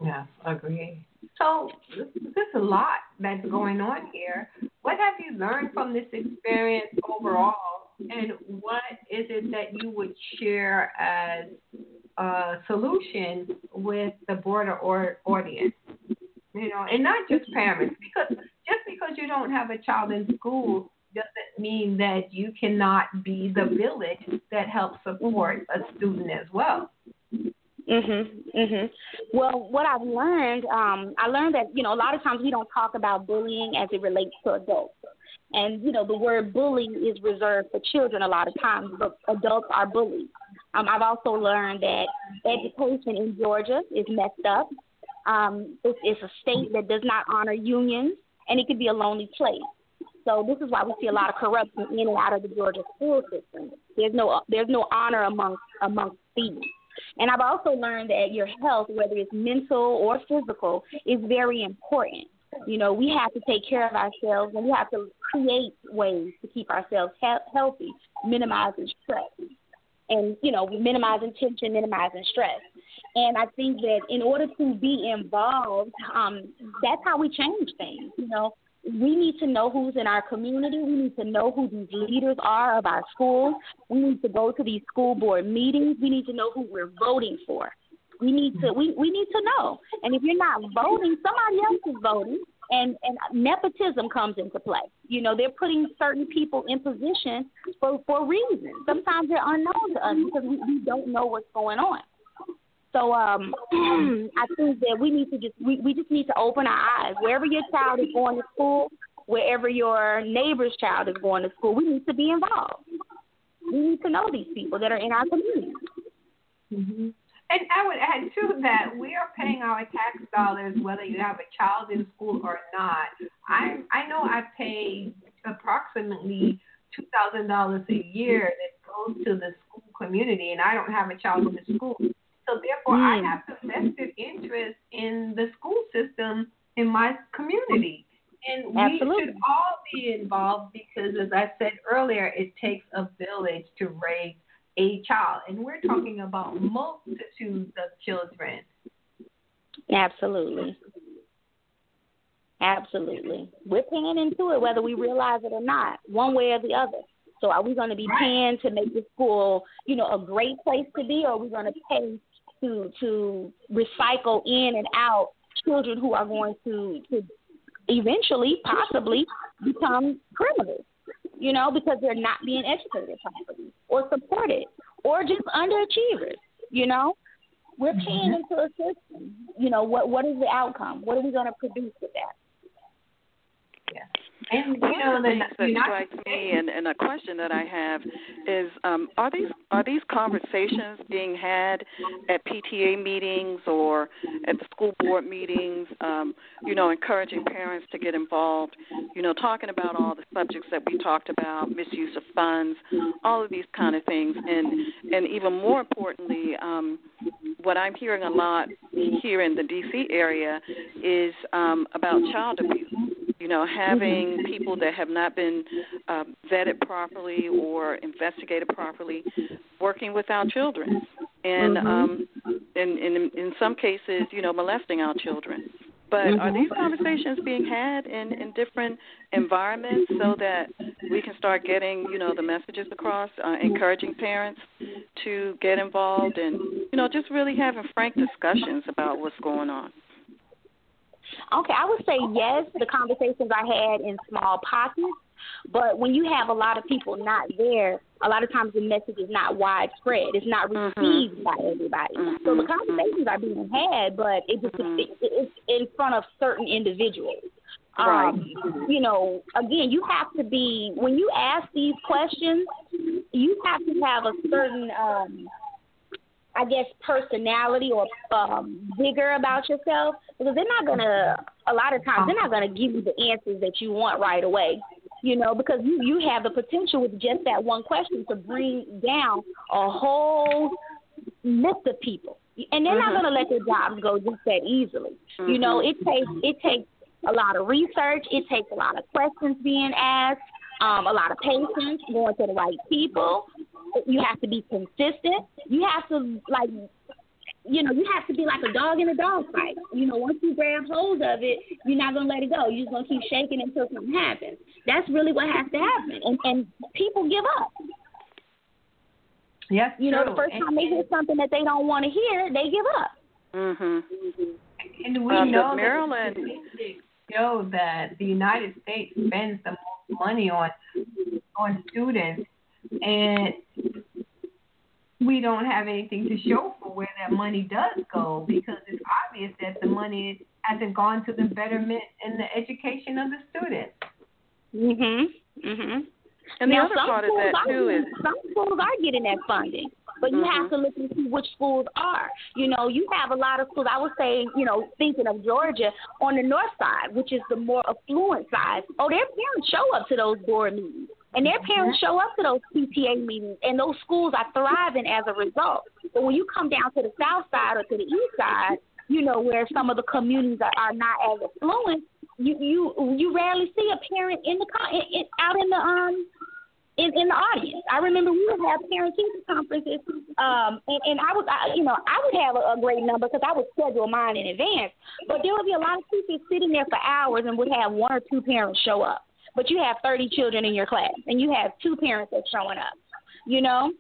Yeah, agree. So there's a lot that's going on here. What have you learned from this experience overall, and what is it that you would share as uh, solution with the broader or, audience. You know, and not just parents, because just because you don't have a child in school doesn't mean that you cannot be the village that helps support a student as well. Mhm. Mhm. Well, what I've learned, um, I learned that you know a lot of times we don't talk about bullying as it relates to adults, and you know the word bullying is reserved for children a lot of times, but adults are bullied. Um, I've also learned that education in Georgia is messed up. Um, it's, it's a state that does not honor unions, and it can be a lonely place. So this is why we see a lot of corruption in and out of the Georgia school system. There's no there's no honor among amongst students. And I've also learned that your health, whether it's mental or physical, is very important. You know, we have to take care of ourselves and we have to create ways to keep ourselves he- healthy, minimizing stress and you know minimizing tension, minimizing stress. And I think that in order to be involved, um, that's how we change things. You know, we need to know who's in our community. We need to know who these leaders are of our schools. We need to go to these school board meetings. We need to know who we're voting for. We need to we, we need to know. And if you're not voting, somebody else is voting and and nepotism comes into play. You know, they're putting certain people in position for for reasons. Sometimes they're unknown to us because we, we don't know what's going on. So um, I think that we need to just we, we just need to open our eyes. Wherever your child is going to school, wherever your neighbor's child is going to school, we need to be involved. We need to know these people that are in our community. Mm-hmm. And I would add to that, we are paying our tax dollars whether you have a child in school or not. I I know I pay approximately two thousand dollars a year that goes to the school community, and I don't have a child in the school. So therefore, mm. I have a vested interest in the school system in my community. And we Absolutely. should all be involved because, as I said earlier, it takes a village to raise a child. And we're mm-hmm. talking about multitudes of children. Absolutely. Absolutely. We're paying into it whether we realize it or not, one way or the other. So are we going to be paying to make the school, you know, a great place to be, or are we going to pay to to recycle in and out children who are going to to eventually possibly become criminals? You know, because they're not being educated properly or supported or just underachievers. You know, we're paying mm-hmm. into a system. You know, what what is the outcome? What are we going to produce with that? Yeah. And you know, the that strikes me, and, and a question that I have is: um, Are these are these conversations being had at PTA meetings or at the school board meetings? Um, you know, encouraging parents to get involved. You know, talking about all the subjects that we talked about, misuse of funds, all of these kind of things, and and even more importantly, um, what I'm hearing a lot here in the DC area is um, about child abuse you know, having people that have not been um, vetted properly or investigated properly working with our children, and mm-hmm. um, in, in in some cases, you know, molesting our children. But mm-hmm. are these conversations being had in in different environments so that we can start getting you know the messages across, uh, encouraging parents to get involved, and you know, just really having frank discussions about what's going on. Okay, I would say yes. The conversations I had in small pockets, but when you have a lot of people not there, a lot of times the message is not widespread. It's not mm-hmm. received mm-hmm. by everybody. Mm-hmm. So the conversations are being had, but it just mm-hmm. it, it's in front of certain individuals. Right. Um, you know, again, you have to be when you ask these questions, you have to have a certain um I guess personality or um, vigor about yourself because they're not gonna. A lot of times they're not gonna give you the answers that you want right away. You know, because you you have the potential with just that one question to bring down a whole list of people, and they're mm-hmm. not gonna let their jobs go just that easily. Mm-hmm. You know, it takes it takes a lot of research. It takes a lot of questions being asked. Um, a lot of patience, going to the right people, you have to be consistent. You have to like you know, you have to be like a dog in a dog fight. You know, once you grab hold of it, you're not gonna let it go. You're just gonna keep shaking until something happens. That's really what has to happen. And and people give up. Yes. You true. know, the first time they hear something that they don't want to hear, they give up. Mhm. And we um, know Maryland show that the United States spends the most money on on students and we don't have anything to show for where that money does go because it's obvious that the money hasn't gone to the betterment and the education of the students. Mm Mhm. Mm Mhm. And the other part of schools that are, too is some schools are getting that funding, but you mm-hmm. have to look and see which schools are. You know, you have a lot of schools. I would say, you know, thinking of Georgia on the north side, which is the more affluent side. Oh, their parents show up to those board meetings. And their parents show up to those PTA meetings, and those schools are thriving as a result. But when you come down to the south side or to the east side, you know where some of the communities are, are not as affluent, you you you rarely see a parent in the in, in, out in the um in, in the audience. I remember we would have parent teacher conferences, um, and, and I was, I, you know, I would have a, a great number because I would schedule mine in advance. But there would be a lot of teachers sitting there for hours and would have one or two parents show up. But you have 30 children in your class, and you have two parents that's showing up, you know.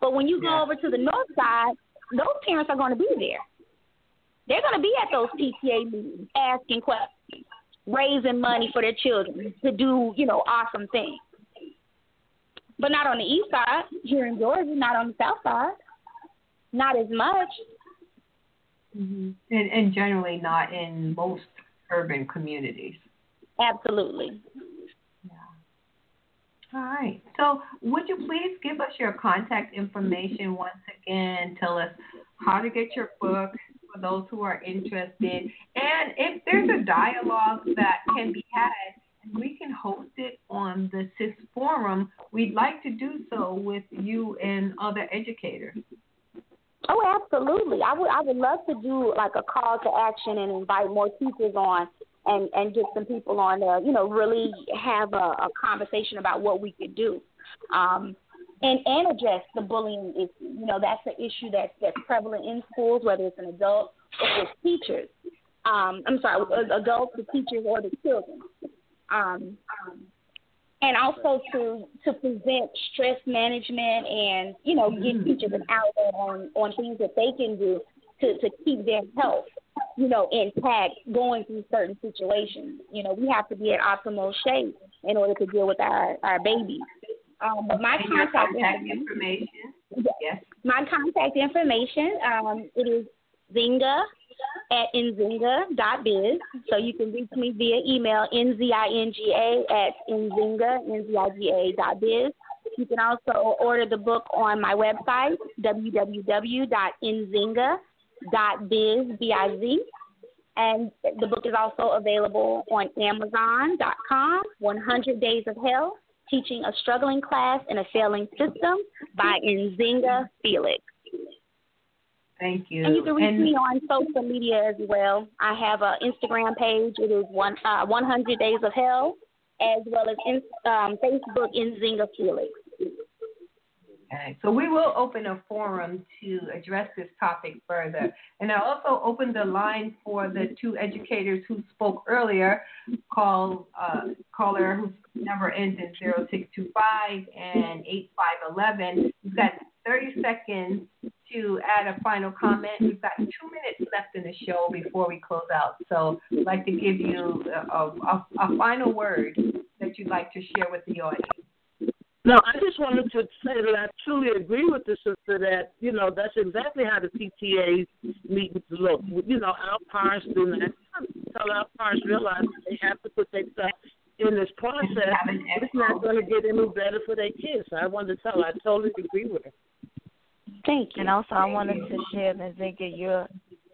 But when you go yeah. over to the north side, those parents are going to be there. They're going to be at those PTA meetings asking questions, raising money for their children to do, you know, awesome things but not on the east side here in Georgia, not on the south side, not as much. Mm-hmm. And, and generally not in most urban communities. Absolutely. All right. So, would you please give us your contact information once again? Tell us how to get your book for those who are interested, and if there's a dialogue that can be had we can host it on the SIS forum, we'd like to do so with you and other educators. Oh, absolutely. I would I would love to do like a call to action and invite more teachers on and and get some people on there, you know, really have a, a conversation about what we could do. Um and and address the bullying. You know, that's an issue that's that's prevalent in schools, whether it's an adult or with teachers. Um, I'm sorry, adults, the teachers, or the children um, and also to to prevent stress management and you know give teachers an outlet on on things that they can do to to keep their health you know intact going through certain situations. You know we have to be in optimal shape in order to deal with our our babies. Um, but my contact, contact information. Yes. My contact information. Um, it is Nzinga at nzinga.biz. So you can reach me via email, nzinga at nzinga, N-Z-I-G-A dot biz. You can also order the book on my website, www.nzinga.biz, B-I-Z. B I Z and the book is also available on Amazon.com, 100 Days of Hell, Teaching a Struggling Class in a Failing System by Nzinga Felix. Thank you. And you can reach and, me on social media as well. I have an Instagram page. It is one uh, 100 Days of Hell, as well as in, um, Facebook Nzinga Felix. Okay, so we will open a forum to address this topic further. And I also opened the line for the two educators who spoke earlier, call uh, caller whose number ends in 0625 and 8511. We've got 30 seconds to add a final comment. We've got two minutes left in the show before we close out. So I'd like to give you a, a, a final word that you'd like to share with the audience. No, I just wanted to say that I truly agree with the sister that, you know, that's exactly how the PTAs meetings look. You know, our parents do not tell our parents realize they have to put their stuff in this process. It's not going to get any better for their kids. So I wanted to tell her I totally agree with her. Thank you. And also, I wanted to share, Nzinga, you're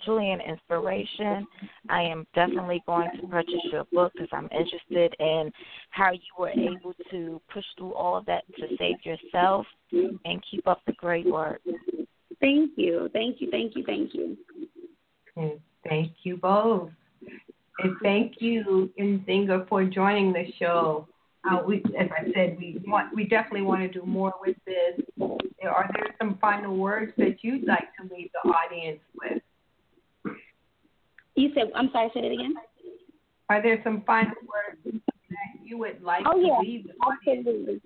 truly an inspiration. I am definitely going to purchase your book because I'm interested in how you were able to push through all of that to save yourself and keep up the great work. Thank you. Thank you. Thank you. Thank you. thank you both. And thank you, Nzinga, for joining the show. Uh, we, as I said, we want, we definitely want to do more with this. Are there some final words that you'd like to leave the audience with? You said, I'm sorry, say it again. Are there some final words that you would like oh, to yeah, leave? Absolutely.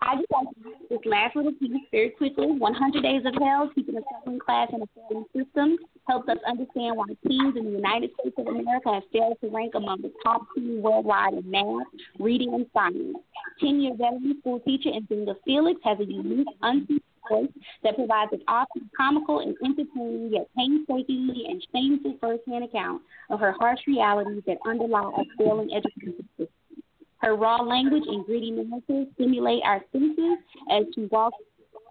I just want to this last little piece very quickly. 100 Days of Hell, Teaching a Second Class in a Failing System, helps us understand why teens in the United States of America have failed to rank among the top teens worldwide in math, reading, and science. 10 year veteran school teacher and Nzinga Felix has a unique, unseen voice that provides an often comical and entertaining yet painstakingly and shameful firsthand account of her harsh realities that underlie a failing education system. Her raw language and gritty narrative stimulate our senses as she walks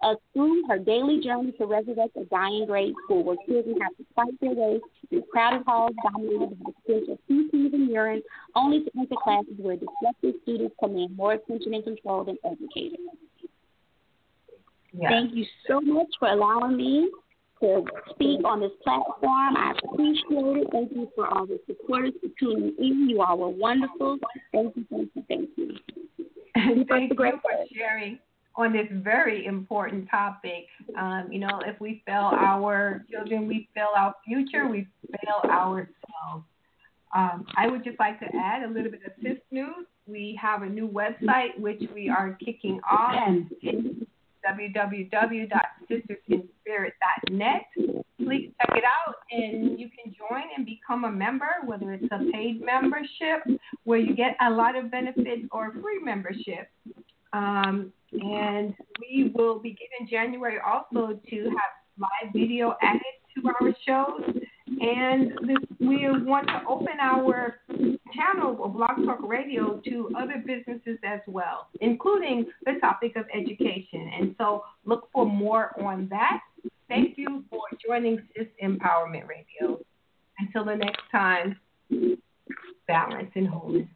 us through her daily journey to resurrect a dying grade school where children have to fight their way through crowded halls dominated by the stench of feces and urine, only to enter classes where disruptive students command more attention and control than educators. Yes. Thank you so much for allowing me to speak on this platform. I appreciate it. Thank you for all the supporters for tuning in. You all were wonderful. Thank you, thank you, thank you. And thank you for sharing on this very important topic. Um, you know, if we fail our children, we fail our future, we fail ourselves. Um, I would just like to add a little bit of SIS news. We have a new website which we are kicking off. www.sistersinspirit.net. Please check it out and you can join and become a member, whether it's a paid membership where you get a lot of benefits or free membership. Um, and we will begin in January also to have live video added to our shows. And this, we want to open our channel of Blog Talk Radio to other businesses as well, including the topic of education. And so look for more on that. Thank you for joining SIS Empowerment Radio. Until the next time, balance and wholeness.